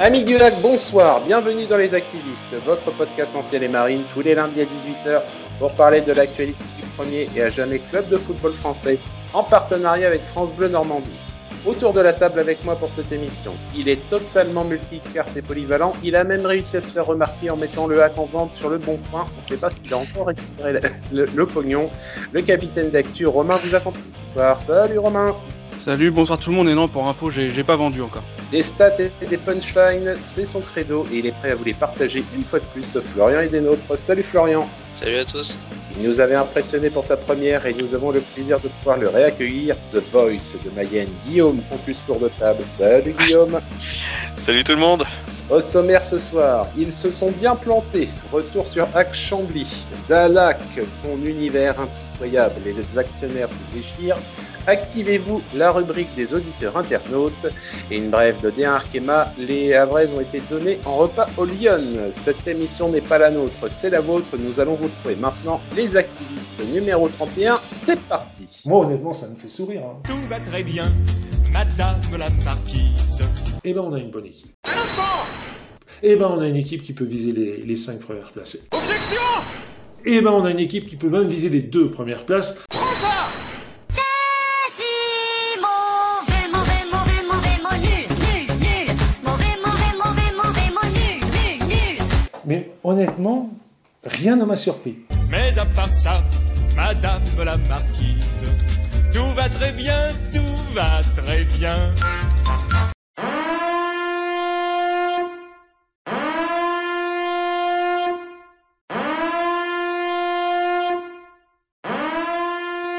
Amis du lac, bonsoir, bienvenue dans Les Activistes, votre podcast ancien et marine, tous les lundis à 18h pour parler de l'actualité du premier et à jamais club de football français, en partenariat avec France Bleu Normandie. Autour de la table avec moi pour cette émission, il est totalement multicarte et polyvalent, il a même réussi à se faire remarquer en mettant le hack en vente sur le bon point, on ne sait pas s'il a encore récupéré le, le pognon. Le capitaine d'actu, Romain, vous accompagne ce soir. Salut Romain Salut, bonsoir tout le monde. Et non, pour info, j'ai pas vendu encore. Des stats et des punchlines, c'est son credo et il est prêt à vous les partager une fois de plus. Florian et des nôtres. Salut Florian. Salut à tous. Il nous avait impressionné pour sa première et nous avons le plaisir de pouvoir le réaccueillir. The Voice de Mayenne, Guillaume, Campus Tour de Table. Salut Guillaume. Salut tout le monde. Au sommaire ce soir, ils se sont bien plantés. Retour sur Hack Chambly. Dalak, ton univers impitoyable et les actionnaires se déchirent activez-vous la rubrique des auditeurs internautes et une brève de D1 Arkema. Les Havrais ont été donnés en repas au Lyon. Cette émission n'est pas la nôtre, c'est la vôtre. Nous allons vous trouver maintenant les activistes numéro 31. C'est parti. Moi, honnêtement, ça me fait sourire. Hein. Tout va très bien, madame la marquise. Eh ben, on a une bonne équipe. Eh ben, on a une équipe qui peut viser les, les 5 premières places. Objection Eh ben, on a une équipe qui peut même viser les deux premières places. Honnêtement, rien ne m'a surpris. Mais à part ça, madame la marquise, tout va très bien, tout va très bien.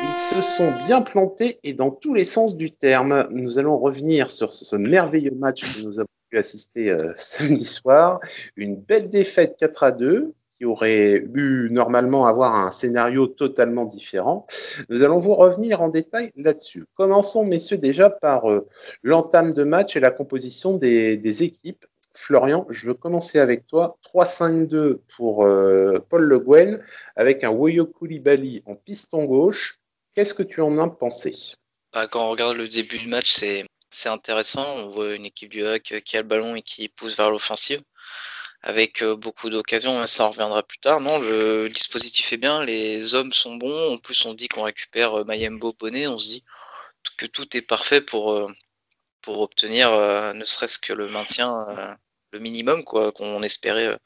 Ils se sont bien plantés et dans tous les sens du terme. Nous allons revenir sur ce merveilleux match que nous avons pu assister euh, samedi soir. Une belle défaite 4 à 2 qui aurait pu normalement avoir un scénario totalement différent. Nous allons vous revenir en détail là-dessus. Commençons, messieurs, déjà par euh, l'entame de match et la composition des, des, équipes. Florian, je veux commencer avec toi. 3-5-2 pour euh, Paul Le Guen, avec un Woyo Koulibaly en piston gauche. Qu'est-ce que tu en as pensé? Bah, Quand on regarde le début du match, c'est c'est intéressant. On voit une équipe du Hack qui a le ballon et qui pousse vers l'offensive avec beaucoup d'occasions. Mais ça en reviendra plus tard. Non, le dispositif est bien, les hommes sont bons. En plus, on dit qu'on récupère Mayembo Bonnet. On se dit que tout est parfait pour, pour obtenir ne serait-ce que le maintien, le minimum quoi qu'on espérait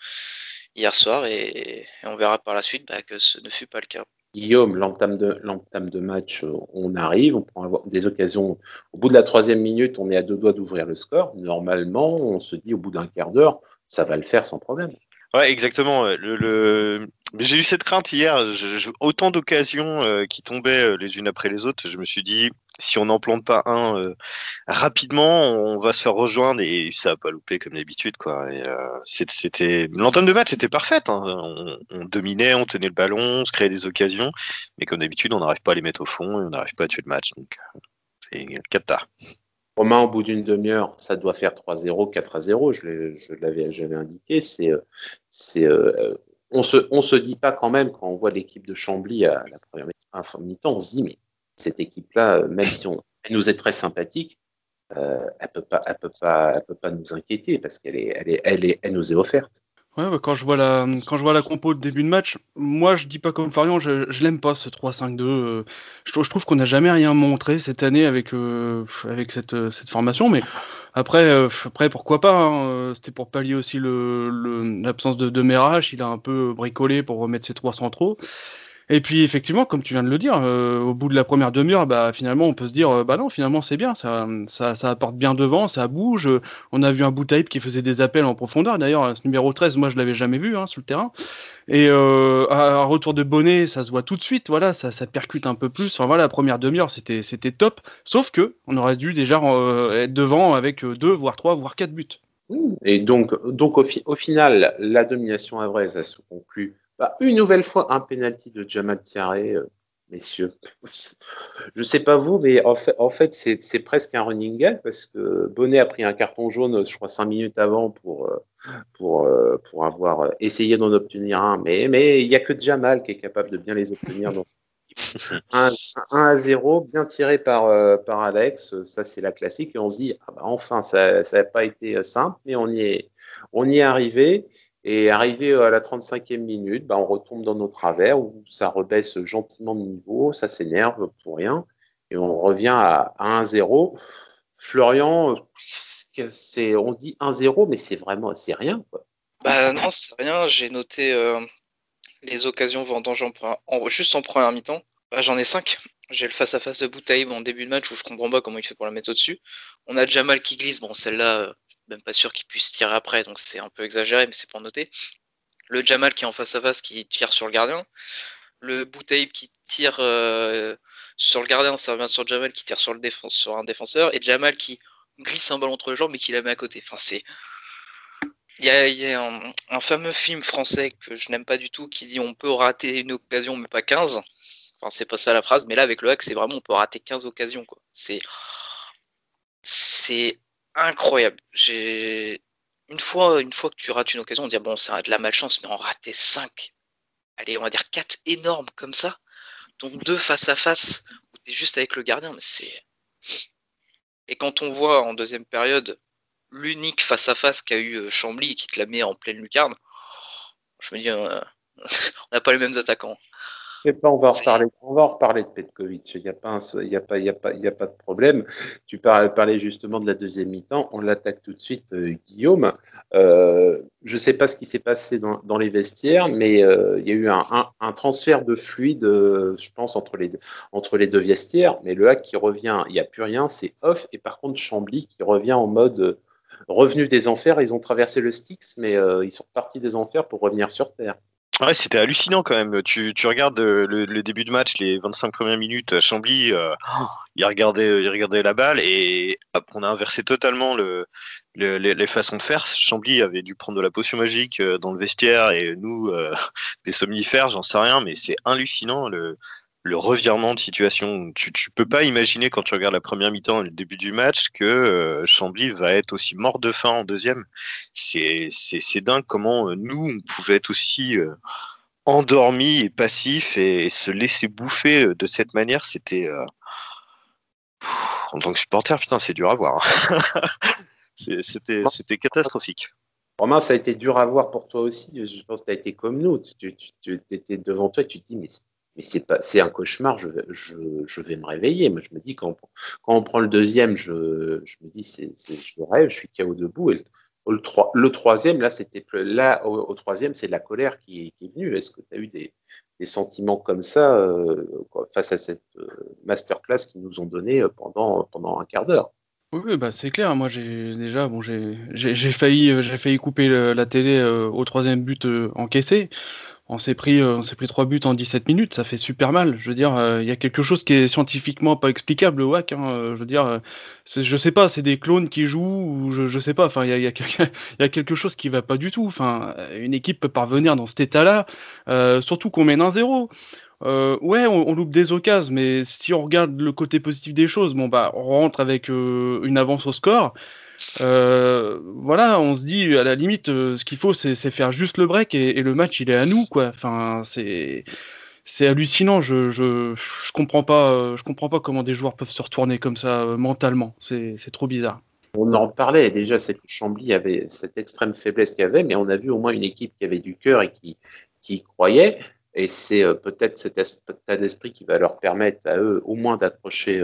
hier soir. Et, et, on verra par la suite bah, que ce ne fut pas le cas. Guillaume, l'entame de, de match, on arrive, on prend des occasions. Au bout de la troisième minute, on est à deux doigts d'ouvrir le score. Normalement, on se dit au bout d'un quart d'heure, ça va le faire sans problème. Ouais, exactement. Le, le... J'ai eu cette crainte hier. Je, autant d'occasions euh, qui tombaient les unes après les autres. Je me suis dit, si on n'en plante pas un euh, rapidement, on va se faire rejoindre et ça a pas loupé comme d'habitude quoi. Euh, c'était l'entame de match était parfaite. Hein. On, on, dominait, on tenait le ballon, on se créait des occasions, mais comme d'habitude, on n'arrive pas à les mettre au fond et on n'arrive pas à tuer le match. Donc c'est cata. Romain, au bout d'une demi-heure, ça doit faire 3-0, 4-0. Je l'avais indiqué. Euh, on se se dit pas quand même quand on voit l'équipe de Chambly à la première mi-temps, on se dit mais cette équipe-là, même si on, elle nous est très sympathique, euh, elle peut pas, elle peut pas, nous inquiéter parce qu'elle est, elle est, elle est, elle nous est offerte. Ouais, bah quand je vois la, quand je vois la compo de début de match, moi je dis pas comme Florian, je, je l'aime pas ce 3-5-2. Euh, je, trouve qu'on n'a jamais rien montré cette année avec, euh, avec cette, cette formation, mais après, euh, après pourquoi pas. Hein, C'était pour pallier aussi l'absence le, de, de Merach, il a un peu bricolé pour remettre ses trois centraux. Et puis effectivement, comme tu viens de le dire, euh, au bout de la première demi-heure, bah finalement on peut se dire, euh, bah non, finalement c'est bien, ça, ça, apporte bien devant, ça bouge. On a vu un Boutaïp qui faisait des appels en profondeur. D'ailleurs, ce numéro 13, moi je l'avais jamais vu hein, sur le terrain. Et euh, à retour de Bonnet, ça se voit tout de suite. Voilà, ça, percute un peu plus. Enfin voilà, la première demi-heure c'était top. Sauf que on aurait dû déjà euh, être devant avec deux, voire trois, voire quatre buts. Et donc, donc au, au final, la domination avraise, elle se conclut bah, une nouvelle fois, un penalty de Jamal Tiaré, euh, messieurs. Je sais pas vous, mais en fait, c'est presque un running gag parce que Bonnet a pris un carton jaune, je crois, cinq minutes avant pour, pour, pour avoir essayé d'en obtenir un. Mais il y a que Jamal qui est capable de bien les obtenir dans, 1, à 0, bien tiré par, euh, par Alex. Ça, c'est la classique. Et on se dit, ah bah, enfin, ça n'a pas été euh, simple, mais on y est, on y est arrivé. Et arrivé à la 35e minute, bah, on retombe dans nos travers où ça rebaisse gentiment de niveau, ça s'énerve pour rien. Et on revient à, 1-0. Florian, on dit 1-0, mais c'est vraiment, c'est rien, quoi. Bah non, c'est rien. J'ai noté euh, les occasions vendanges en, juste en première mi-temps. Bah, j'en ai 5. J'ai le face-à-face de Boutaïb en début de match où je comprends pas comment il fait pour la mettre au-dessus. On a Jamal qui glisse. Bon, celle-là, euh, même pas sûr qu'il puisse tirer après, donc c'est un peu exagéré, mais c'est pour noter. Le Jamal qui est en face-à-face qui tire sur le gardien. Le Boutaïb qui tire euh, sur le gardien, ça revient sur Jamal qui tire sur, le sur un défenseur. Et Jamal qui glisse un ballon entre les jambes mais qui la met à côté. Enfin, c'est il y a, un, fameux film français que je n'aime pas du tout qui dit on peut rater une occasion mais pas 15. Enfin, c'est pas ça la phrase, mais là avec le hack, c'est vraiment on peut rater 15 occasions quoi. C'est c'est incroyable. J'ai une fois une fois que tu rates une occasion, on dit bon, ça a de la malchance, mais en rater 5. Allez, on va dire 4 énormes comme ça. Donc deux face à face où tu es juste avec le gardien, mais c'est et quand on voit en deuxième période l'unique face-à-face qu'a eu euh, Chambly qui te la met en pleine lucarne, je me dis, euh, on n'a pas les mêmes attaquants. On, va en reparler, on va en reparler de Petkovic, il n'y a, pas a, pas, a, pas, a pas de problème. Tu parlais justement de la deuxième mi-temps, on l'attaque tout de suite, euh, Guillaume. je ne sais pas ce qui s'est passé dans, dans, les vestiaires, mais il y a eu un, un, un transfert de fluide, je pense, entre les, deux, entre les deux vestiaires, mais le hack qui revient, il n'y a plus rien, c'est off, et par contre Chambly qui revient en mode revenus des enfers, ils ont traversé le Styx, mais euh, ils sont partis des enfers pour revenir sur Terre. Ouais, c'était hallucinant quand même. Tu, tu regardes euh, le, début de match, les 25 premières minutes, Chambly, euh, il, regardait, il regardait la balle et on a inversé totalement le, les, façons de faire. Chambly avait dû prendre de la potion magique dans le vestiaire et nous, des somnifères, j'en sais rien, mais c'est hallucinant le, le revirement de situation. Tu, tu peux pas imaginer quand tu regardes la première mi-temps et le début du match que euh, Chambly va être aussi mort de faim en deuxième. C'est dingue comment euh, nous on pouvait être aussi euh, endormis et passifs et, se laisser bouffer de cette manière. C'était en tant que supporter, putain, c'est dur à voir. Hein. C'était c'était catastrophique. Romain, ça a été dur à voir pour toi aussi. Je pense que tu as été comme nous. Tu, tu, tu étais devant toi et tu te dis, mais mais c'est pas, un cauchemar. Je vais, me réveiller. Moi, je me dis quand on, prend le deuxième, je, me dis c'est, je rêve, je suis KO debout. Le, troisième, là, c'était au, troisième, c'est de la colère qui, est venue. Est-ce que tu as eu des, sentiments comme ça euh, face à cette euh, masterclass qu'ils nous ont donné euh, pendant un quart d'heure? Oui, bah c'est clair. Moi, j'ai déjà, bon, j'ai, failli, j'ai failli couper la télé au troisième but encaissé on s'est pris, euh, on s'est pris trois buts en 17 minutes, ça fait super mal. Je veux dire, euh, il y a quelque chose qui est scientifiquement pas explicable, le WAC. Hein, euh, je veux dire, je sais pas, c'est des clones qui jouent ou je, je sais pas. Enfin, il y a, y, y a, quelque chose qui va pas du tout. Enfin, une équipe peut parvenir dans cet état-là, surtout qu'on mène un zéro. ouais, on, loupe des occasions, mais si on regarde le côté positif des choses, bon bah, on rentre avec une avance au score. Euh, voilà, on se dit à la limite, euh, ce qu'il faut, c'est faire juste le break et, le match, il est à nous, quoi. Enfin, c'est c'est hallucinant. Je, je, je comprends pas, je comprends pas comment des joueurs peuvent se retourner comme ça euh, mentalement. C'est trop bizarre. On en parlait déjà, c'est que Chambly avait cette extrême faiblesse qu'il avait, mais on a vu au moins une équipe qui avait du cœur et qui, qui croyait. Et c'est peut-être cet état d'esprit qui va leur permettre à eux au moins d'accrocher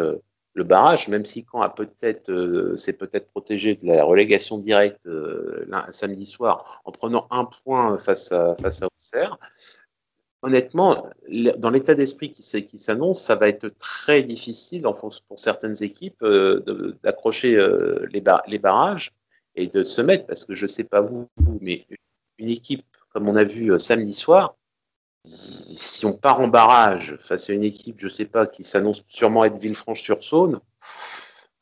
le barrage, même si quand peut-être euh, c'est peut-être protégé de la relégation directe euh, samedi soir en prenant un point face à face à Auxerre. Honnêtement, dans l'état d'esprit qui, s'annonce, ça va être très difficile pour certaines équipes euh, d'accrocher les, les barrages et de se mettre, parce que je ne sais pas vous, mais une équipe comme on a vu samedi soir, si on part en barrage face à une équipe, je sais pas, qui s'annonce sûrement être Villefranche-sur-Saône,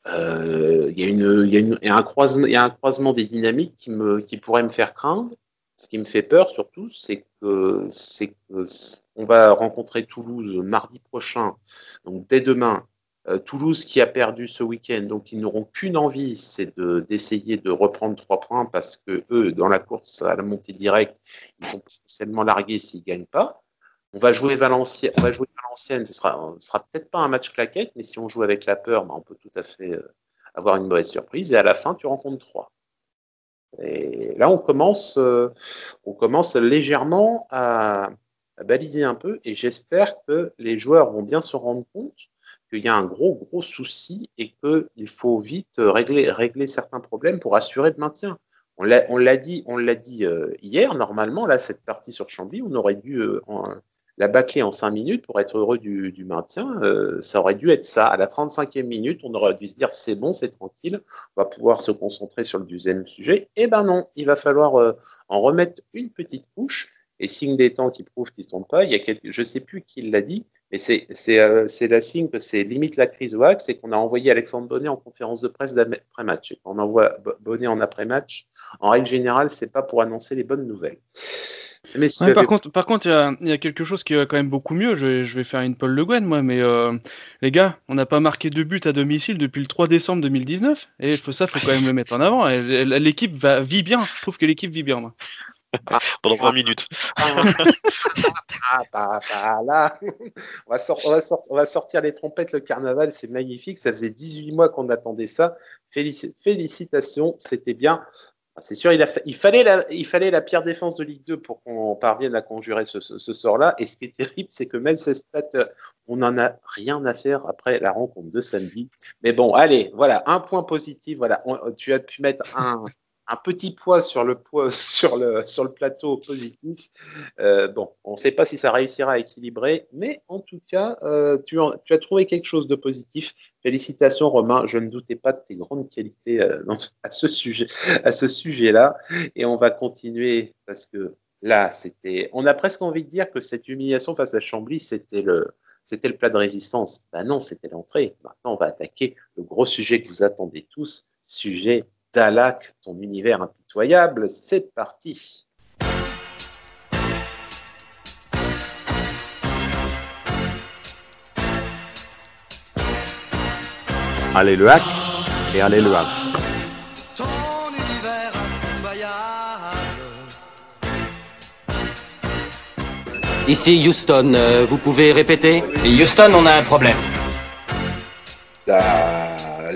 euh, il y, a un croisement, des dynamiques qui, pourrait me faire craindre. Ce qui me fait peur surtout, c'est que, c'est on va rencontrer Toulouse mardi prochain, donc dès demain. Euh, Toulouse qui a perdu ce week-end, donc ils n'auront qu'une envie, c'est d'essayer de, reprendre trois points parce que eux, dans la course à la montée directe, ils sont potentiellement largués s'ils gagnent pas. on va jouer Valenciennes, on va jouer Valenciennes, ce sera, sera peut-être pas un match claquette, mais si on joue avec la peur, bah, on peut tout à fait euh, avoir une mauvaise surprise. Et à la fin, tu rencontres trois. Et là, on commence, euh, légèrement à baliser un peu, et j'espère que les joueurs vont bien se rendre compte qu'il y a un gros, gros souci et qu'il faut vite régler, régler certains problèmes pour assurer le maintien. On l'a dit, on euh, hier, normalement, là, cette partie sur Chambly, on aurait dû euh, la bâcler en 5 minutes pour être heureux du, du maintien. Euh, ça aurait dû être ça. À la 35e minute, on aurait dû se dire c'est bon, c'est tranquille, on va pouvoir se concentrer sur le deuxième sujet. Eh ben non, il va falloir euh, en remettre une petite couche. Et signe des temps qui prouvent qu'ils ne sont pas, il y a quelques, je sais plus qui l'a dit, mais c'est euh, la signe que c'est limite la crise WAC, c'est qu'on a envoyé Alexandre Bonnet en conférence de presse d'après-match. On envoie Bo- Bonnet en après-match, en règle générale, c'est pas pour annoncer les bonnes nouvelles. Mais si Ouais, tu par contre, par contre, il y a, il y a quelque chose qui va quand même beaucoup mieux. Je vais, je vais faire une Paul Le Guen, moi, mais euh, les gars, on n'a pas marqué de but à domicile depuis le 3 décembre 2019, et ça, faut quand même le mettre en avant. L'équipe vit bien. Je trouve que l'équipe vit bien. Moi. pendant 20 minutes. Ah, pas là. On va, sortir les trompettes, le carnaval, c'est magnifique. Ça faisait 18 mois qu'on attendait ça. Félici- félicitations, c'était bien. C'est sûr, il, fallait la, pire défense de Ligue 2 pour qu'on parvienne à conjurer ce, ce sort-là. Et ce qui est terrible, c'est que même ces stats, euh, on n'en a rien à faire après la rencontre de samedi. Mais bon, allez, voilà, un point positif. Tu as pu mettre un, un petit poids sur le, plateau positif. Euh, bon, on ne sait pas si ça réussira à équilibrer, mais en tout cas, euh, tu, as trouvé quelque chose de positif. Félicitations, Romain. Je ne doutais pas de tes grandes qualités euh, à ce sujet, à ce sujet-là. Et on va continuer parce que là, c'était. On a presque envie de dire que cette humiliation face à Chambly, c'était le. C'était le plat de résistance. Ben non, c'était l'entrée. Maintenant, on va attaquer le gros sujet que vous attendez tous, sujet Dalak, ton univers impitoyable. C'est parti. Allez le hack et allez le hack. ton univers impitoyable. Ici Houston, euh, vous pouvez répéter? Houston, on a un problème. Dalak,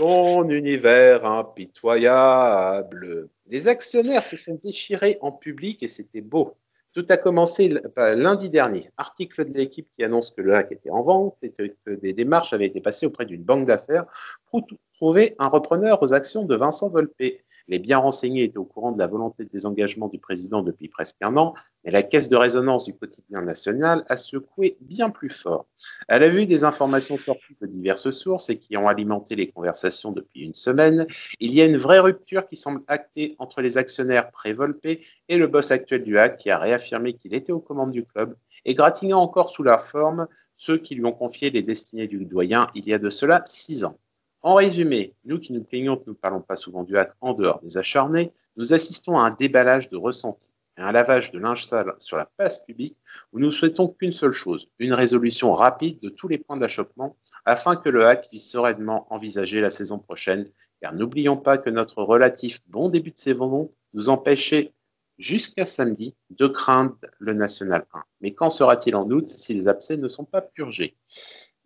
ton univers impitoyable. Les actionnaires se sont déchirés en public et c'était beau. Tout a commencé lundi dernier. Article de l'équipe qui annonce que le hack était en vente et que des démarches avaient été passées auprès d'une banque d'affaires pour trouver un repreneur aux actions de Vincent Volpe. Les biens renseignés étaient au courant de la volonté de désengagement du président depuis presque un an, mais la caisse de résonance du quotidien national a secoué bien plus fort. À la vue des informations sorties de diverses sources et qui ont alimenté les conversations depuis une semaine, il y a une vraie rupture qui semble actée entre les actionnaires pré-Volpe et le boss actuel du HAC qui a réaffirmé qu'il était aux commandes du club et gratignant encore sous la forme ceux qui lui ont confié les destinées du doyen il y a de cela six ans. En résumé, nous qui nous plaignons que nous ne parlons pas souvent du hack en dehors des acharnés, nous assistons à un déballage de ressentis et un lavage de linge sale sur la place publique où nous souhaitons qu'une seule chose, une résolution rapide de tous les points d'achoppement afin que le hack puisse sereinement envisager la saison prochaine, car n'oublions pas que notre relatif bon début de saison nous empêchait jusqu'à samedi de craindre le National 1. Mais quand sera-t-il en août si les abcès ne sont pas purgés?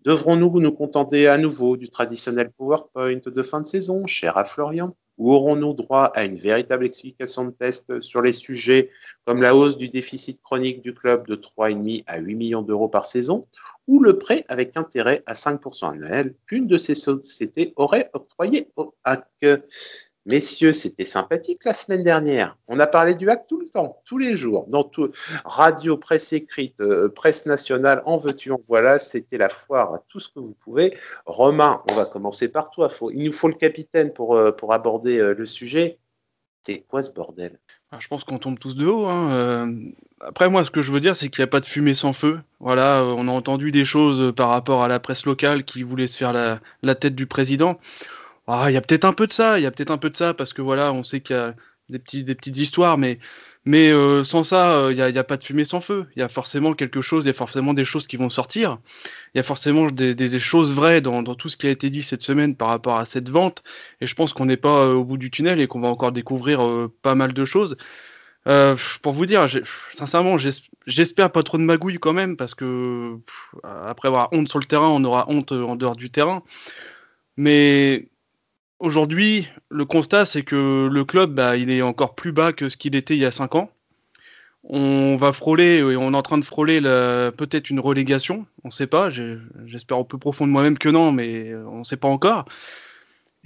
Devrons-nous nous contenter à nouveau du traditionnel PowerPoint de fin de saison, cher à Florian? Ou aurons-nous droit à une véritable explication de test sur les sujets comme la hausse du déficit chronique du club de 3,5 à 8 millions d'euros par saison ou le prêt avec intérêt à 5% annuel qu'une de ces sociétés aurait octroyé au hack Messieurs, c'était sympathique la semaine dernière. On a parlé du hack tout le temps, tous les jours, dans tout radio, presse écrite, euh, presse nationale, en veux-tu, en voilà. C'était la foire tout ce que vous pouvez. Romain, on va commencer par toi. Il nous faut le capitaine pour, euh, aborder euh, le sujet. C'est quoi ce bordel? Ah, je pense qu'on tombe tous de haut. hein. Après, moi, ce que je veux dire, c'est qu'il n'y a pas de fumée sans feu. Voilà, on a entendu des choses par rapport à la presse locale qui voulait se faire la, la tête du président. Ah, il y a peut-être un peu de ça, il y a peut-être un peu de ça, parce que voilà, on sait qu'il y a des, petits, des petites histoires, mais, mais euh, sans ça, euh, il n'y a, a pas de fumée sans feu. Il y a forcément quelque chose, il y a forcément des choses qui vont sortir. Il y a forcément des, des, choses vraies dans, dans tout ce qui a été dit cette semaine par rapport à cette vente. Et je pense qu'on n'est pas euh, au bout du tunnel et qu'on va encore découvrir euh, pas mal de choses. Euh, pour vous dire, sincèrement, j'es- j'espère pas trop de magouilles quand même, parce que après avoir honte sur le terrain, on aura honte euh, en dehors du terrain. Mais aujourd'hui, le constat, c'est que le club, bah, il est encore plus bas que ce qu'il était il y a 5 ans. On va frôler, et on est en train de frôler peut-être une relégation, on sait pas, j'espère au plus profond de moi-même que non, mais euh, on sait pas encore.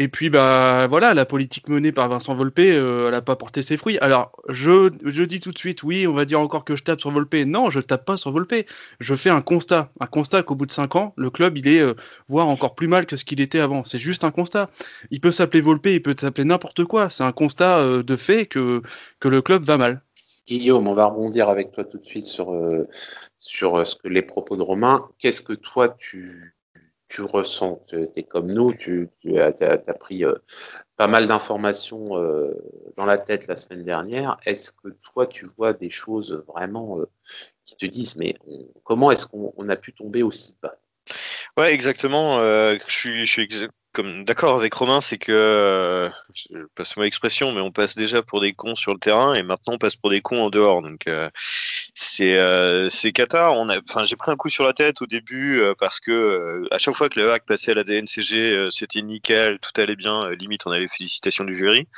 Et puis bah voilà, la politique menée par Vincent Volpe, euh, elle a pas porté ses fruits. Alors je, je dis tout de suite, oui, on va dire encore que je tape sur Volpe. Non, je tape pas sur Volpe. Je fais un constat, un constat qu'au bout de 5 ans, le club il est euh, voire encore plus mal que ce qu'il était avant. C'est juste un constat. Il peut s'appeler Volpe, il peut s'appeler n'importe quoi. C'est un constat euh, de fait que que le club va mal. Guillaume, on va rebondir avec toi tout de suite sur, sur ce que les propos de Romain. Qu'est-ce que toi tu, tu ressens Tu es comme nous, tu, as, pris euh, pas mal d'informations euh, dans la tête la semaine dernière. Est-ce que toi tu vois des choses vraiment euh, qui te disent mais comment est-ce qu'on on a pu tomber aussi bas? Ouais, exactement. je suis, d'accord avec Romain, c'est que, euh, je passe moi l'expression, mais on passe déjà pour des cons sur le terrain et maintenant on passe pour des cons en dehors. Donc c'est euh, c'est. On a, enfin j'ai pris un coup sur la tête au début euh, parce que euh, à chaque fois que le hack passait à la DNCG, euh, c'était nickel, tout allait bien. euh, limite on avait félicitations du jury.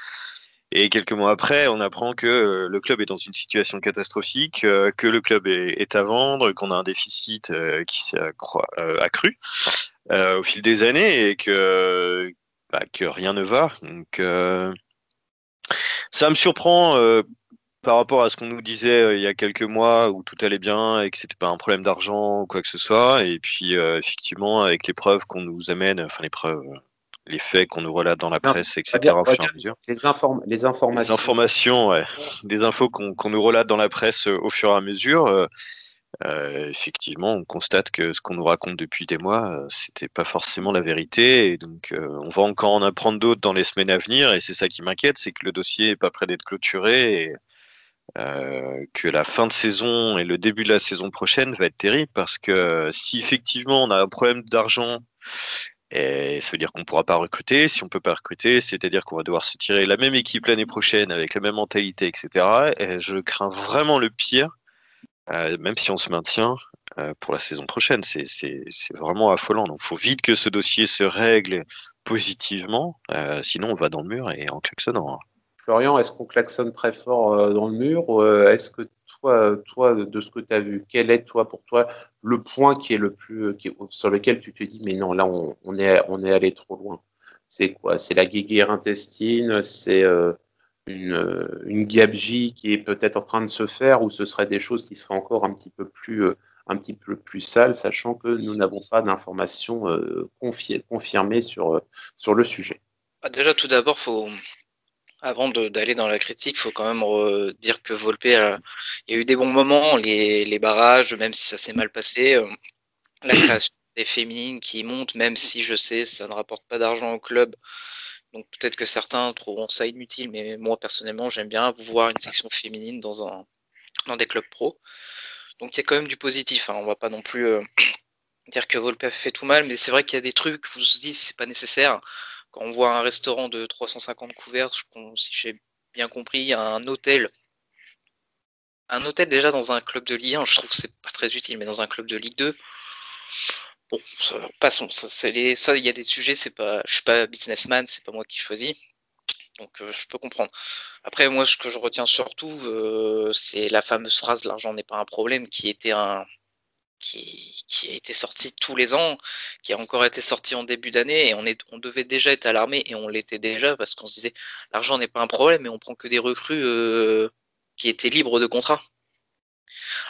Et quelques mois après, on apprend que euh, le club est dans une situation catastrophique, que le club est, est à vendre, qu'on a un déficit qui s'est accru au fil des années et que, bah, que rien ne va. Donc, ça me surprend par rapport à ce qu'on nous disait euh, il y a quelques mois où tout allait bien et que c'était pas un problème d'argent ou quoi que ce soit. Et puis, euh, effectivement, avec les preuves qu'on nous amène, enfin les preuves, les faits qu'on nous relate dans la presse, etc. dire- on au va fur et à dire mesure. les, inform- les Les informations. ouais. des infos qu'on nous relate dans la presse euh, au fur et à mesure. euh, effectivement, on constate que ce qu'on nous raconte depuis des mois, euh, c'était pas forcément la vérité, et donc euh, on va encore en apprendre d'autres dans les semaines à venir, et c'est ça qui m'inquiète, c'est que le dossier est pas prêt d'être clôturé, et euh, que la fin de saison et le début de la saison prochaine va être terrible, parce que euh, si effectivement on a un problème d'argent, ça veut dire qu'on ne pourra pas recruter. Si on peut pas recruter, c'est-à-dire qu'on va devoir se tirer la même équipe l'année prochaine avec la même mentalité, etc. Et je crains vraiment le pire, euh, même si on se maintient pour la saison prochaine. C'est vraiment affolant. Donc, faut vite que ce dossier se règle positivement, sinon on va dans le mur et en klaxonnant. Est-ce qu'on klaxonne très fort euh, dans le mur euh, Est-ce que toi, toi, de ce que tu as vu, quel est toi pour toi le point qui est le plus euh, sur lequel tu te dis mais non là on, est on est allé trop loin. C'est quoi? C'est la guéguerre intestine, c'est une, une gabegie qui est peut-être en train de se faire ou ce serait des choses qui seraient encore un petit peu plus un petit peu plus sales, sachant que nous n'avons pas d'informations confi- confirmées sur sur le sujet? Ah, déjà, tout d'abord, faut, avant d'aller dans la critique, faut quand même dire que Volpe, a- il y a eu des bons moments, les, les barrages, même si ça s'est mal passé, euh, la création des féminines qui montent, même si je sais, ça ne rapporte pas d'argent au club. Donc peut-être que certains trouveront ça inutile, mais moi personnellement, j'aime bien voir une section féminine dans un dans des clubs pro. Donc il y a quand même du positif. Hein. On va pas non plus euh, dire que Volpe a fait tout mal, mais c'est vrai qu'il y a des trucs où on se dit c'est pas nécessaire. Quand on voit un restaurant de 350 couverts, si j'ai bien compris, un hôtel. Un hôtel déjà dans un club de Ligue 1, je trouve que c'est pas très utile, mais dans un club de Ligue 2, bon, ça- passons. Ça, il y a des sujets, c'est pas, je suis pas businessman, c'est pas moi qui choisis. Donc euh, je peux comprendre. Après, moi, ce que je retiens surtout, euh, c'est la fameuse phrase "l'argent n'est pas un problème", qui était un, qui, a été sorti tous les ans, qui a encore été sorti en début d'année, et on, devait déjà être alarmé, et on l'était déjà, parce qu'on se disait l'argent n'est pas un problème, mais on prend que des recrues euh, qui étaient libres de contrat.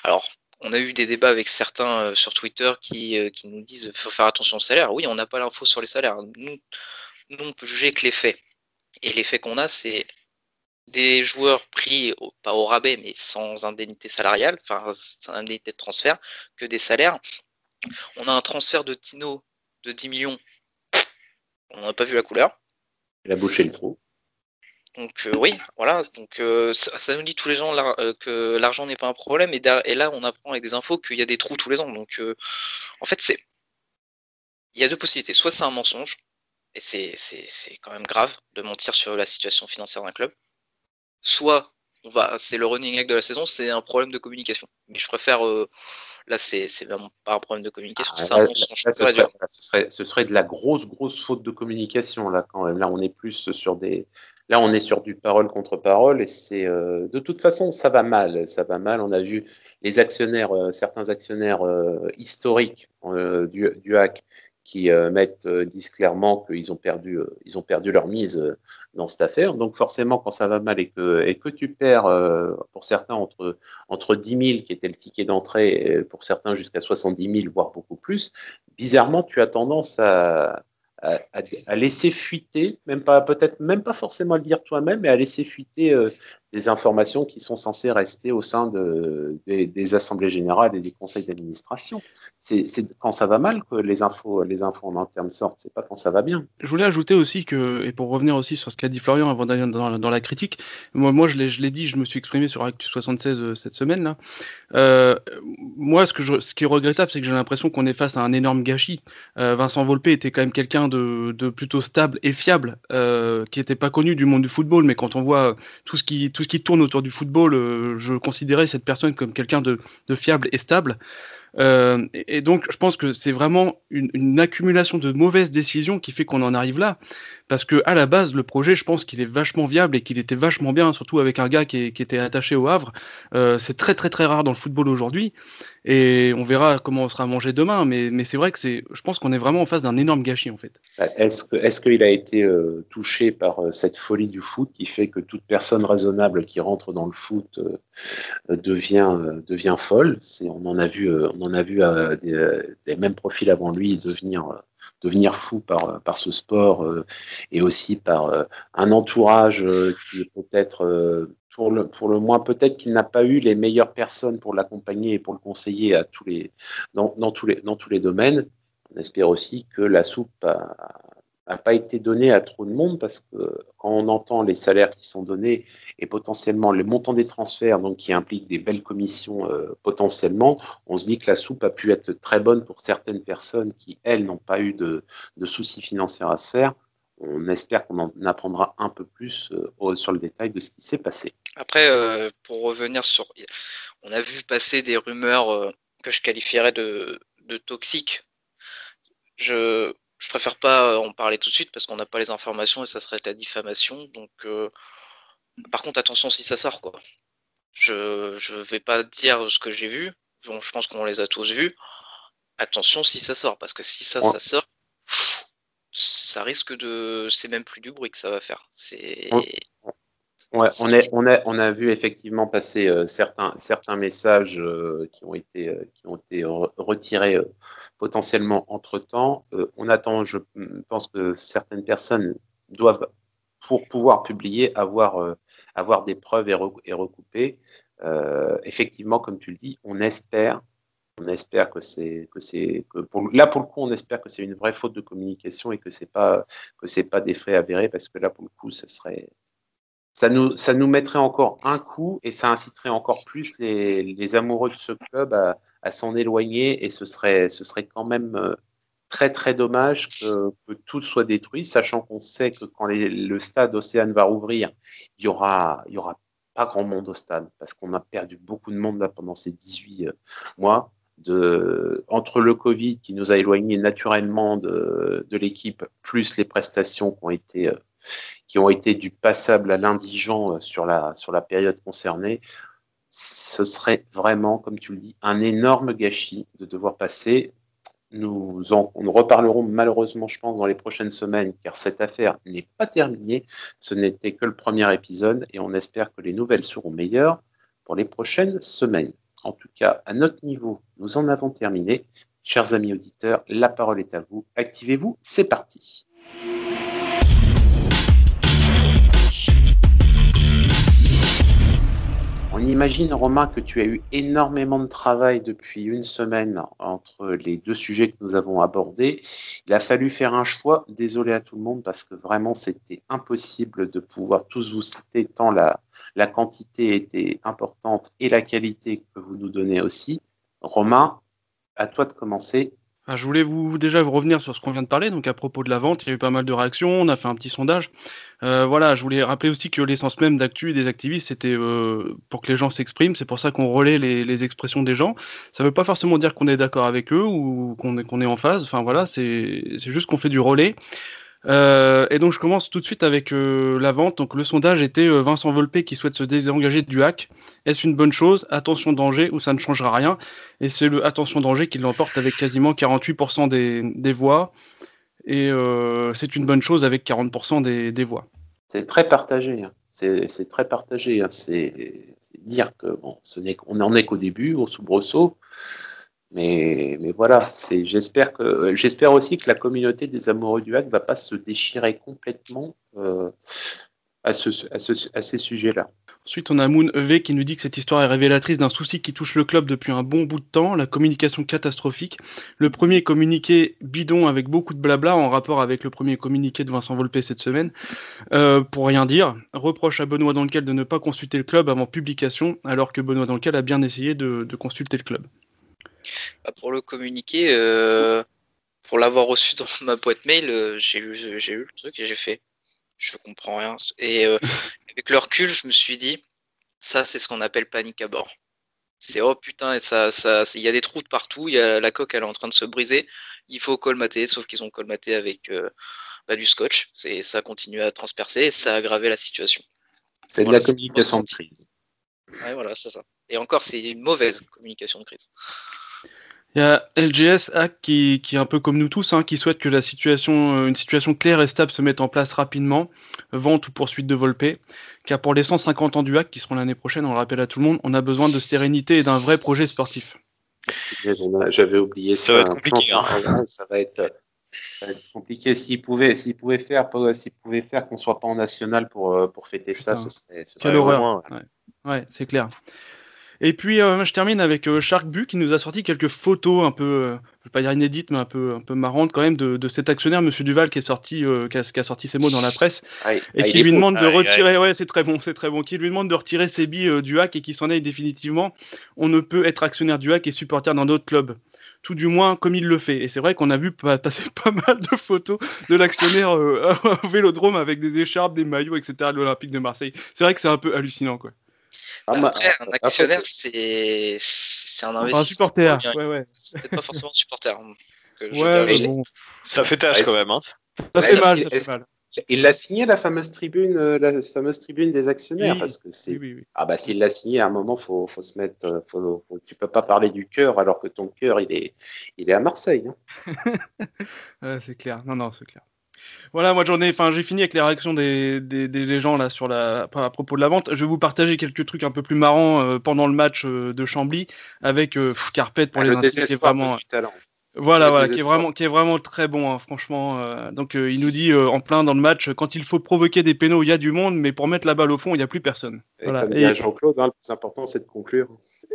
Alors, on a eu des débats avec certains euh, sur Twitter qui, euh, qui nous disent faut faire attention au salaire. Oui, on n'a pas l'info sur les salaires. Nous, nous, on peut juger que les faits. Et les faits qu'on a, c'est des joueurs pris, au- pas au rabais, mais sans indemnité salariale, enfin sans indemnité de transfert, que des salaires. On a un transfert de Tino de 10 millions. On n'a pas vu la couleur. Il a bouché le trou. Donc euh, oui, voilà. Donc euh, ça, ça nous dit tous les gens là, euh, que l'argent n'est pas un problème. Et, là, on apprend avec des infos qu'il y a des trous tous les ans. Donc en fait, c'est il y a deux possibilités. Soit c'est un mensonge, et c'est quand même grave de mentir sur la situation financière d'un club. Soit on va, c'est le running gag de la saison, c'est un problème de communication. Mais je préfère, euh, là, c'est c'est vraiment pas un problème de communication, Ah, c'est là, ce, serait, ce serait- ce serait de la grosse, grosse faute de communication, là, quand même. Là, on est plus sur des. Là, on est sur du parole contre parole, et c'est. euh, de toute façon, ça va mal. Ça va mal. On a vu les actionnaires, euh, certains actionnaires historiques du, du hack qui euh, euh, disent clairement qu'ils ont perdu, euh, ont perdu leur mise euh, dans cette affaire. Donc, forcément, quand ça va mal et que, et que tu perds, pour certains, entre, entre 10 000, qui était le ticket d'entrée, et pour certains jusqu'à 70 000, voire beaucoup plus, bizarrement, tu as tendance à, à, laisser fuiter, même pas peut-être même pas forcément le dire toi-même, mais à laisser fuiter des informations qui sont censées rester au sein de, des, assemblées générales et des conseils d'administration. C'est quand ça va mal que les infos, les infos en interne sortent. C'est pas quand ça va bien. Je voulais ajouter aussi que, et pour revenir aussi sur ce qu'a dit Florian avant d'aller dans, la critique, moi, moi je l'ai dit, je me suis exprimé sur Actu 76 euh, cette semaine là. Euh, moi, ce, que je, ce qui est regrettable, c'est que j'ai l'impression qu'on est face à un énorme gâchis. Euh, Vincent Volpe était quand même quelqu'un de, de plutôt stable et fiable, qui n'était pas connu du monde du football, mais quand on voit tout ce qui, tout ce qui tourne autour du football, euh, je considérais cette personne comme quelqu'un de, fiable et stable. Euh, et, donc, je pense que c'est vraiment une, accumulation de mauvaises décisions qui fait qu'on en arrive là. Parce que à la base, le projet, je pense qu'il est vachement viable et qu'il était vachement bien, surtout avec un gars qui était attaché au Havre. Euh, c'est très très très rare dans le football aujourd'hui. Et on verra comment on sera mangé demain. Mais, c'est vrai que c'est, je pense qu'on est vraiment en face d'un énorme gâchis en fait. Est-ce que- est-ce qu'il a été euh, touché par euh, cette folie du foot qui fait que toute personne raisonnable qui rentre dans le foot euh, devient devient folle? C'est on en a vu on en a vu des, mêmes profils avant lui devenir devenir fou par par ce sport et aussi par un entourage qui est peut-être pour le, moins peut-être qu'il n'a pas eu les meilleures personnes pour l'accompagner et pour le conseiller dans, tous les domaines. On espère aussi que la soupe a, a pas été donnée à trop de monde parce que quand on entend les salaires qui sont donnés et potentiellement le montant des transferts, donc qui implique des belles commissions euh, potentiellement, on se dit que la soupe a pu être très bonne pour certaines personnes qui, elles, n'ont pas eu de soucis financiers à se faire. On espère qu'on en apprendra un peu plus euh, sur le détail de ce qui s'est passé. Après, euh, pour revenir sur, on a vu passer des rumeurs euh, que je qualifierais de, de toxiques. Je, je préfère pas en parler tout de suite parce qu'on n'a pas les informations et ça serait de la diffamation. Donc, par contre, attention si ça sort quoi. Je, je vais pas dire ce que j'ai vu. Bon, je pense qu'on les a tous vus. Attention si ça sort parce que si ça, Ouais. ça sort, pff, ça risque de, c'est même plus du bruit que ça va faire. C'est, Ouais. Ouais, on, est, on, a, on a vu effectivement passer euh, certains, certains messages euh, qui ont été, euh, qui ont été re- retirés potentiellement entre-temps. On attend, je pense que certaines personnes doivent, pour pouvoir publier, avoir, avoir des preuves et, re- et recouper. Effectivement, comme tu le dis, on espère, on espère que c'est, que c'est, que pour, là pour le coup, on espère que c'est une vraie faute de communication et que c'est pas, que c'est pas des faits avérés parce que là pour le coup, ce serait ça nous, ça nous mettrait encore un coup et ça inciterait encore plus les, amoureux de ce club à, s'en éloigner et ce serait, ce serait quand même euh, très très dommage que, tout soit détruit, sachant qu'on sait que quand le stade Océane va rouvrir, il y aura, il y aura pas grand monde au stade parce qu'on a perdu beaucoup de monde là pendant ces 18 euh, mois. De, entre le Covid qui nous a éloignés naturellement de, l'équipe, plus les prestations qui ont été euh, du passable à l'indigent euh, sur la, sur la période concernée, ce serait vraiment, comme tu le dis, un énorme gâchis de devoir passer. Nous en nous reparlerons malheureusement, je pense, dans les prochaines semaines, car cette affaire n'est pas terminée. Ce n'était que le premier épisode et on espère que les nouvelles seront meilleures pour les prochaines semaines. En tout cas, à notre niveau, nous en avons terminé. Chers amis auditeurs, la parole est à vous. Activez-vous, c'est parti. On imagine, Romain, que tu as eu énormément de travail depuis une semaine entre les deux sujets que nous avons abordés. Il a fallu faire un choix. Désolé à tout le monde parce que vraiment c'était impossible de pouvoir tous vous citer tant la, la quantité était importante et la qualité que vous nous donnez aussi. Romain, à toi de commencer. Ah, je voulais vous déjà vous revenir sur ce qu'on vient de parler, donc à propos de la vente, il y a eu pas mal de réactions, on a fait un petit sondage. Euh, voilà, je voulais rappeler aussi que l'essence même d'Actu des activistes, c'était euh, pour que les gens s'expriment, c'est pour ça qu'on relaie les, les expressions des gens. Ça veut pas forcément dire qu'on est d'accord avec eux ou qu'on est, qu'on est en phase, enfin voilà, c'est juste qu'on fait du relais. Euh, et donc je commence tout de suite avec euh, la vente. Donc le sondage était euh, Vincent Volpe qui souhaite se désengager du hack. Est-ce une bonne chose? Attention danger ou ça ne changera rien? Et c'est le attention danger qui l'emporte avec quasiment 48% des, voix. Et c'est une bonne chose avec 40% des, voix. C'est très partagé. hein. C'est très partagé. hein. C'est dire que bon, qu'on n'en est qu'au début, au soubresaut. Mais, mais voilà, c'est j'espère que j'espère aussi que la communauté des amoureux du hack va pas se déchirer complètement euh, à, ce, à, ce, à ces sujets-là. Ensuite, on a Moon EV qui nous dit que cette histoire est révélatrice d'un souci qui touche le club depuis un bon bout de temps, la communication catastrophique. Le premier communiqué bidon avec beaucoup de blabla en rapport avec le premier communiqué de Vincent Volpe cette semaine, euh, pour rien dire. Reproche à Benoît Danquel de ne pas consulter le club avant publication, alors que Benoît Danquel a bien essayé de consulter le club. Bah, pour le communiquer, euh, pour l'avoir reçu dans ma boîte mail, euh, j'ai lu, j'ai lu le truc et j'ai fait, je comprends rien. Et euh, avec le recul, je me suis dit, ça c'est ce qu'on appelle panique à bord. C'est oh putain, et ça, ça, il y a des trous de partout, il y a la coque, elle est en train de se briser. Il faut colmater, sauf qu'ils ont colmaté avec euh, bah, du scotch. C'est, ça continue à transpercer et ça a aggravé la situation. C'est de la communication de crise. Ouais, voilà, c'est ça. Et encore, c'est une mauvaise communication de crise. Il y a LGS Hack qui, qui est un peu comme nous tous, hein, qui souhaite que la situation, euh, une situation claire et stable se mette en place rapidement, vente ou poursuite de Volpe, car pour les 150 ans du hack qui seront l'année prochaine, on le rappelle à tout le monde, on a besoin de sérénité et d'un vrai projet sportif. J'avais oublié Ça ça. va être compliqué, Ça, hein. ça va- être, ça va être compliqué. S'ils pouvaient, s'ils pouvaient faire, pouvaient faire qu'on soit pas en national pour, euh, pour fêter ça, ce serait, ce serait horreur. vraiment- Ouais, c'est clair. Et puis euh, je termine avec euh, Sharkbu qui nous a sorti quelques photos un peu, euh, je vais pas dire inédites, mais un peu, un peu marrantes quand même de, de cet actionnaire, Monsieur Duval, qui est sorti, euh, qui, a, qui a sorti ses mots dans la presse Ah, et ah, qui lui demande de Aïe, aïe. retirer, ouais, c'est très bon, c'est très bon, qui lui demande de retirer ses billes euh, du hack et qui s'en aille définitivement. On ne peut être actionnaire du hack et supporter d'un autre club. Tout du moins comme il le fait. Et c'est vrai qu'on a vu pa- passer pas mal de photos de l'actionnaire euh, au Vélodrome avec des écharpes, des maillots, etc. de l'Olympique de Marseille. C'est vrai que c'est un peu hallucinant, quoi. Ah, Après, un après, actionnaire, c'est un Enfin, un investissement. supporter, ouais, ouais. C'est peut-être pas forcément un supporter. hein, que je Ouais, dois mais aviser. bon, Ça fait tâche Ouais, quand même. Hein. ça fait mal, qu'il- ça fait est-ce- mal. Il l'a signé la fameuse tribune, euh, la fameuse tribune des actionnaires, Oui. parce que c'est. Oui, oui, oui. Ah bah s'il l'a signé, à un moment, faut, faut se mettre, euh, faut, faut- tu peux pas parler du cœur alors que ton cœur il est, il est à Marseille. hein. Ouais, c'est clair. Non, non, c'est clair. Voilà, moi j'en ai, enfin j'ai fini avec les réactions des, des, des- des gens là sur la à propos de la vente. Je vais vous partager quelques trucs un peu plus marrants euh, pendant le match euh, de Chambly avec euh, pff, Carpet pour Ah, les le insultes, qui est désespoir vraiment du talent. voilà le voilà qui est vraiment qui est vraiment très bon hein, franchement. euh, donc euh, il nous dit euh, en plein dans le match quand il faut provoquer des pénaux il y a du monde mais pour mettre la balle au fond il y a plus personne. Et Voilà. comme Et- dirait Jean-Claude, hein, le plus important c'est de conclure.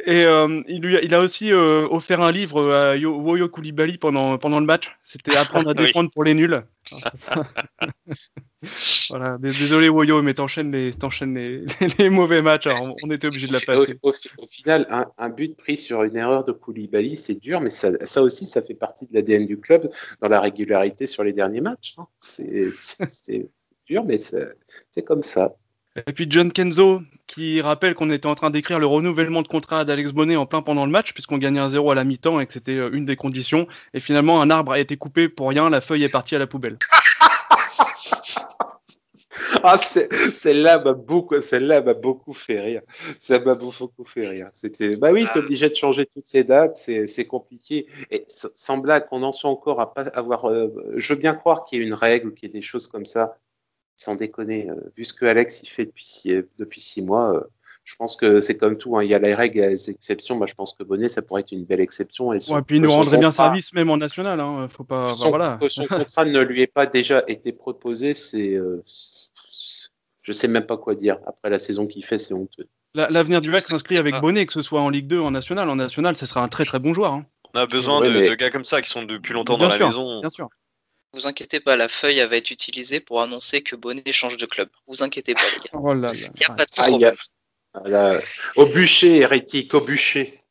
Et euh, il, lui a, il a aussi euh, offert un livre à Yo- Woyo Koulibaly pendant, pendant le match. C'était apprendre à Oui. défendre pour les nuls. voilà, dés- désolé Woyo, mais t'enchaînes les, t'enchaînes les, les mauvais matchs. Alors on- était obligé de la passer. au- au final, un, un but pris sur une erreur de Koulibaly, c'est dur, mais ça, ça aussi, ça fait partie de l'ADN du club dans la régularité sur les derniers matchs. hein. C'est c'est- c'est dur, mais c'est c'est comme ça. Et puis John Kenzo qui rappelle qu'on était en train d'écrire le renouvellement de contrat d'Alex Bonnet en plein pendant le match puisqu'on gagnait un 0 à la mi-temps et que c'était euh, une des conditions. Et finalement un arbre a été coupé pour rien, la feuille est partie à la poubelle. Ah, celle-là m'a beaucoup, celle-là m'a beaucoup fait rire. Ça m'a beaucoup fait rire. C'était, bah oui, t'es obligé de changer toutes les dates, c'est, compliqué. Et sans qu'on en soit encore à pas avoir, euh, je veux bien croire qu'il y ait une règle ou qu'il y ait des choses comme ça. Sans déconner, euh, vu ce que Alex il fait depuis six, depuis six mois, euh, je pense que c'est comme tout. hein. Il y a les règles et les exceptions. Moi, je pense que Bonnet, ça pourrait être une belle exception. Et Ouais, et puis il nous rendrait bien contrat- service même en national. Hein. Faut pas, son, voilà. que son contrat ne lui ait pas déjà été proposé, c'est, euh, je sais même pas quoi dire. Après la saison qu'il fait, c'est honteux. La- L'avenir du VAC s'inscrit avec Ah. Bonnet, que ce soit en Ligue 2 ou en national. En national, ce sera un très très bon joueur. Hein. On a besoin Ouais, de, mais- de gars comme ça qui sont depuis longtemps Bien dans sûr, la maison. Bien sûr. Vous inquiétez pas, la feuille elle va être utilisée pour annoncer que Bonnet change de club. Vous inquiétez pas, les gars. Oh là là. Il n'y a Ouais. pas de Ah, il problème. a- Voilà. Au bûcher, hérétique, au bûcher.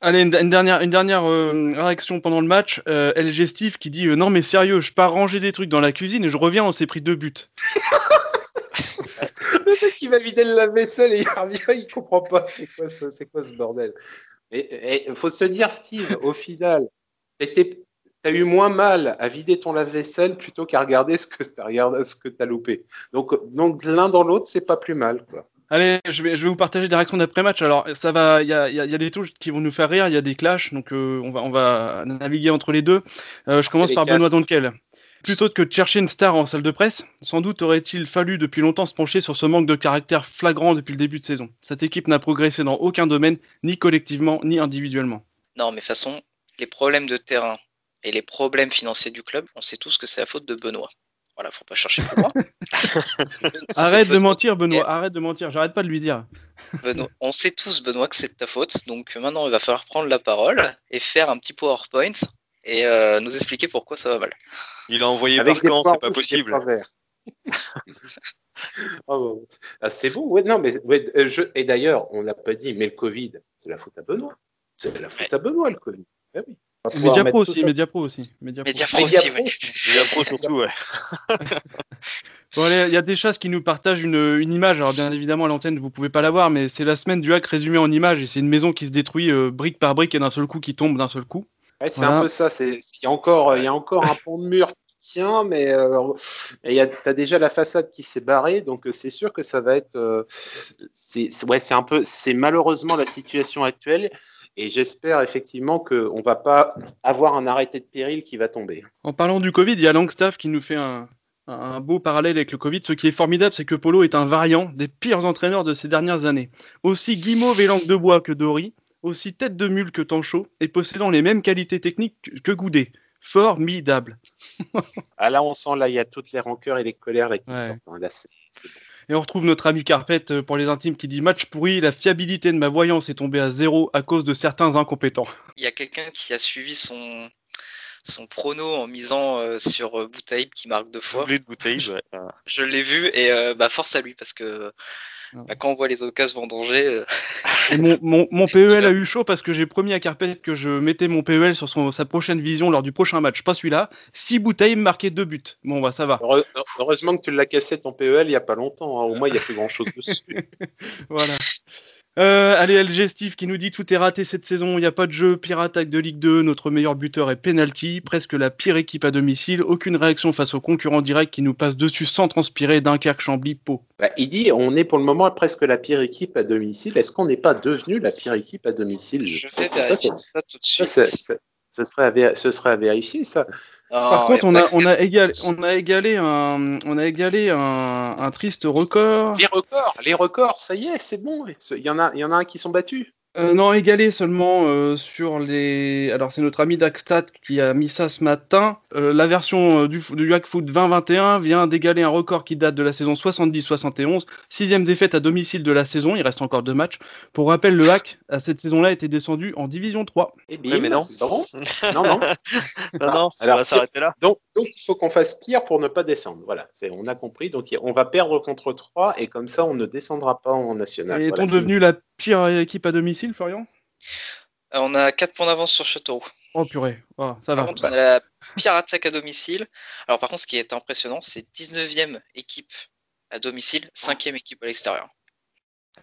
Allez, une, une dernière, une dernière euh, réaction pendant le match. Euh, LG Steve qui dit euh, Non, mais sérieux, je pars ranger des trucs dans la cuisine et je reviens, on s'est pris deux buts. Le mec qui va vider le lave-vaisselle et il revient, il comprend pas c'est quoi, ce- c'est quoi ce bordel. Mais il faut se dire, Steve, au final, t'étais- t'as eu moins mal à vider ton lave-vaisselle plutôt qu'à regarder ce que t'as regardé, ce que t'as loupé. Donc, donc l'un dans l'autre, c'est pas plus mal, quoi. Allez, je vais, je vais vous partager des réactions d'après-match. Alors, ça va, il y a, il y a- il y a des touches qui vont nous faire rire, il y a des clashs, donc euh, on, va, on va naviguer entre les deux. Euh, je commence par. Benoît Donkel. Plutôt que de chercher une star en salle de presse, sans doute aurait-il fallu depuis longtemps se pencher sur ce manque de caractère flagrant depuis le début de saison. Cette équipe n'a progressé dans aucun domaine, ni collectivement, ni individuellement. Non, mais de toute façon, les problèmes de terrain et les problèmes financiers du club, on sait tous que c'est la faute de Benoît. Voilà, faut pas chercher plus loin. Arrête de Benoît- mentir, Benoît, arrête de mentir, j'arrête pas de lui dire. Benoît- on sait tous, Benoît, que c'est de ta faute. Donc maintenant, il va falloir prendre la parole et faire un petit PowerPoint et euh, nous expliquer pourquoi ça va mal. Il a envoyé Avec par points c'est pas possible. Oh, ah, c'est bon, ouais, non, mais ouais, euh, je- et d'ailleurs, on l'a pas dit, mais le Covid, c'est la faute à Benoît. C'est la faute à Benoît, le Covid. Eh oui. Mediapro aussi, Mediapro aussi. Mediapro. Mediapro aussi, Mediapro. oui. Il a pro surtout, ouais. Bon, allez, il y a des chasses qui nous partagent une, une image. Alors, bien évidemment, à l'antenne, vous pouvez pas la voir, mais c'est la semaine du hack résumée en image. Et c'est une maison qui se détruit euh, brique par brique et d'un seul coup qui tombe d'un seul coup. Ouais, c'est Voilà. un peu ça. c'est- Il y a encore, il y a encore un pont de mur qui tient, mais euh, et il y a, t'as déjà la façade qui s'est barrée, donc euh, c'est sûr que ça va être. euh, c'est, c'est- ouais, c'est un peu, c'est malheureusement la situation actuelle, et j'espère effectivement que on va pas avoir un arrêté de péril qui va tomber. En parlant du Covid, il y a Langstaff qui nous fait un, un beau parallèle avec le Covid. Ce qui est formidable, c'est que Polo est un variant des pires entraîneurs de ces dernières années. Aussi guimauve et langue de bois que Dory, aussi tête de mule que Tancho, et possédant les mêmes qualités techniques que- que Goudet. Formidable. Ah là, on sent là, il y a toutes les rancœurs et les colères là qui Ouais. sortent. hein. Là, c'est, c'est bon. Et on retrouve notre ami Carpet euh, pour les intimes qui dit match pourri, la fiabilité de ma voyance est tombée à zéro à cause de certains incompétents. Il y a quelqu'un qui a suivi son, son prono en misant euh, sur euh, Boutaïb qui marque deux fois. Doublé de bouteille, ouais. Je l'ai vu et euh, bah, force à lui parce que bah, quand on voit les occasions vendanger, euh, Et mon, mon, mon PEL a eu chaud parce que j'ai promis à Carpet que je mettais mon PEL sur son, sa prochaine vision lors du prochain match, pas celui-là. Si bouteilles marquait deux buts. Bon, bah ça va. Heureusement que tu l'as cassé ton PEL il y a pas longtemps. hein. Au moins, il y a plus grand chose dessus. Voilà. Euh, allez, LG Steve qui nous dit tout est raté cette saison, il n'y a pas de jeu, pire attaque de Ligue 2, notre meilleur buteur est penalty, presque la pire équipe à domicile, aucune réaction face aux concurrents directs qui nous passent dessus sans transpirer, Dunkerque, Chambly, Pau. Bah, il dit on est pour le moment presque la pire équipe à domicile. Est-ce qu'on n'est pas devenu la pire équipe à domicile? Je Ça, vais ça, vérifier c'est- ça tout de ça, suite. c'est- c'est- ce serait à, vé- ce serait à vérifier ça. Par Ah, contre, et on a, après, on a égalé, on a égalé un, on a égalé un, un triste record. Les records, les records, ça y est, c'est bon. Il y en a, il y en a un qui sont battus. Euh, non, égalé seulement euh, sur les. Alors, c'est notre ami Daxstat qui a mis ça ce matin. Euh, la version euh, du, du Hack Foot 2021 vient d'égaler un record qui date de la saison 70-71. Sixième défaite à domicile de la saison. Il reste encore deux matchs. Pour rappel, le Hack, à cette saison-là, était descendu en Division 3. Eh bien, mais non. Non, non. Non, non, on Alors, va c'est- s'arrêter là. Donc, donc, il faut qu'on fasse pire pour ne pas descendre. Voilà, c'est, on a compris. Donc, on va perdre contre 3 et comme ça, on ne descendra pas en national. Et Voilà, est-on c'est- devenu la pire équipe à domicile, Florian? Euh, on a 4 points d'avance sur Châteauroux. Oh purée, Ah, ça Par va. contre, on a la pire attaque à domicile. Alors, par contre, ce qui est impressionnant, c'est 19e équipe à domicile, 5e équipe à l'extérieur.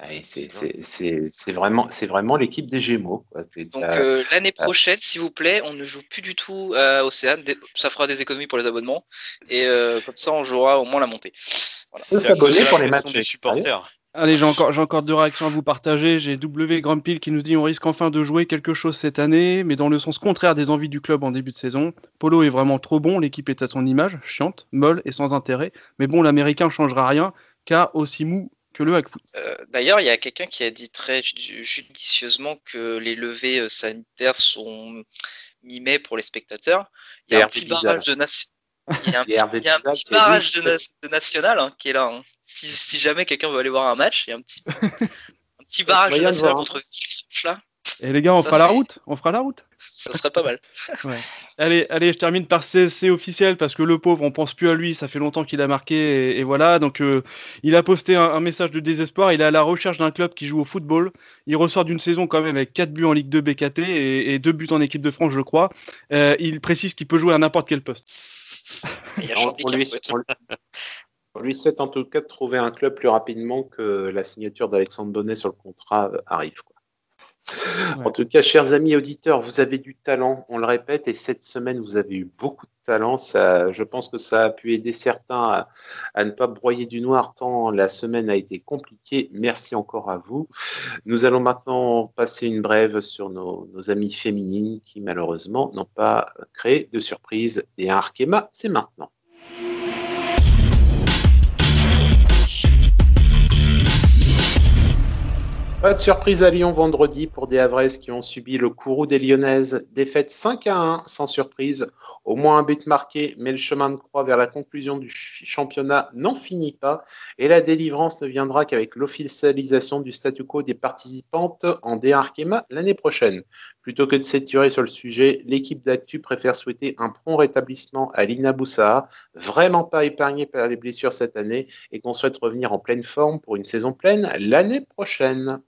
Ouais, c'est, vraiment, c'est vraiment l'équipe des Gémeaux. quoi. Donc, euh, l'année prochaine, s'il vous plaît, on ne joue plus du tout à Océane. Ça fera des économies pour les abonnements. Et euh, comme ça, on jouera au moins la montée. Voilà. s'abonner pour les matchs des supporters. Allez, j'ai encore, j'ai encore deux réactions à vous partager. J'ai W Grumpil qui nous dit on risque enfin de jouer quelque chose cette année, mais dans le sens contraire des envies du club en début de saison. Polo est vraiment trop bon, l'équipe est à son image, chiante, molle et sans intérêt. Mais bon, l'américain changera rien, car aussi mou que le hackfoot. Euh, D'ailleurs, il y a quelqu'un qui a dit très ju- judicieusement que les levées euh, sanitaires sont mimées pour les spectateurs. Il y a un petit barrage. Il y a un petit, de national hein, qui est là. hein. Si, si jamais quelqu'un veut aller voir un match, il y a un petit, un petit barrage national contre Villefranche là. Et les gars, on Ça, fera la route On fera la route Ça serait pas mal. Ouais. Allez, allez, je termine par CSC officiel parce que le pauvre, on pense plus à lui. Ça fait longtemps qu'il a marqué et, et voilà. Donc, euh, il a posté un, un message de désespoir. Il est à la recherche d'un club qui joue au football. Il ressort d'une saison quand même avec 4 buts en Ligue 2 BKT et, et 2 buts en équipe de France, je crois. Euh, il précise qu'il peut jouer à n'importe quel poste. Il y a On, on lui, on lui- on lui souhaite en tout cas de trouver un club plus rapidement que la signature d'Alexandre Bonnet sur le contrat euh, arrive. quoi. Ouais. En tout cas, chers amis auditeurs, vous avez du talent, on le répète, et cette semaine, vous avez eu beaucoup de talent. Ça, je pense que ça a pu aider certains à, à ne pas broyer du noir tant la semaine a été compliquée. Merci encore à vous. Nous allons maintenant passer une brève sur nos, nos amies féminines qui, malheureusement, n'ont pas créé de surprise. Et un Arkema, c'est maintenant. Pas de surprise à Lyon vendredi pour des Havrais qui ont subi le courroux des Lyonnaises. Défaite 5 à 1 sans surprise. Au moins un but marqué, mais le chemin de croix vers la conclusion du ch- championnat n'en finit pas. Et la délivrance ne viendra qu'avec l'officialisation du statu quo des participantes en D1 Arkema l'année prochaine. Plutôt que de s'étirer sur le sujet, l'équipe d'Actu préfère souhaiter un prompt rétablissement à Lina Boussa, vraiment pas épargnée par les blessures cette année, et qu'on souhaite revenir en pleine forme pour une saison pleine l'année prochaine.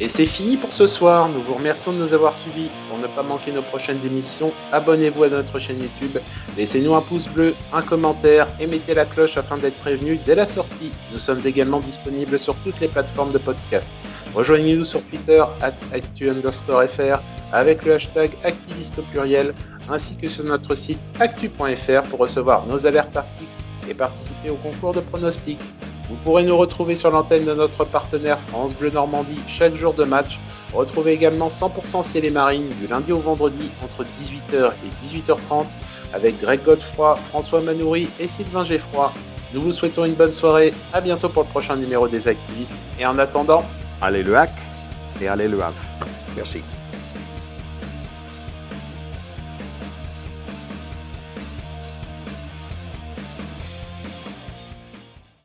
Et c'est fini pour ce soir. Nous vous remercions de nous avoir suivis. Pour ne pas manquer nos prochaines émissions, abonnez-vous à notre chaîne YouTube, laissez-nous un pouce bleu, un commentaire et mettez la cloche afin d'être prévenu dès la sortie. Nous sommes également disponibles sur toutes les plateformes de podcast. Rejoignez-nous sur Twitter, at actu underscore fr, avec le hashtag activiste au pluriel, ainsi que sur notre site actu.fr pour recevoir nos alertes articles et participer au concours de pronostics. Vous pourrez nous retrouver sur l'antenne de notre partenaire France Bleu Normandie chaque jour de match. Retrouvez également 100% Ciel Marine du lundi au vendredi entre 18h et 18h30 avec Greg Godefroy, François Manoury et Sylvain Geffroy. Nous vous souhaitons une bonne soirée, à bientôt pour le prochain numéro des activistes et en attendant, Allez le hack et allez le Havre. Merci.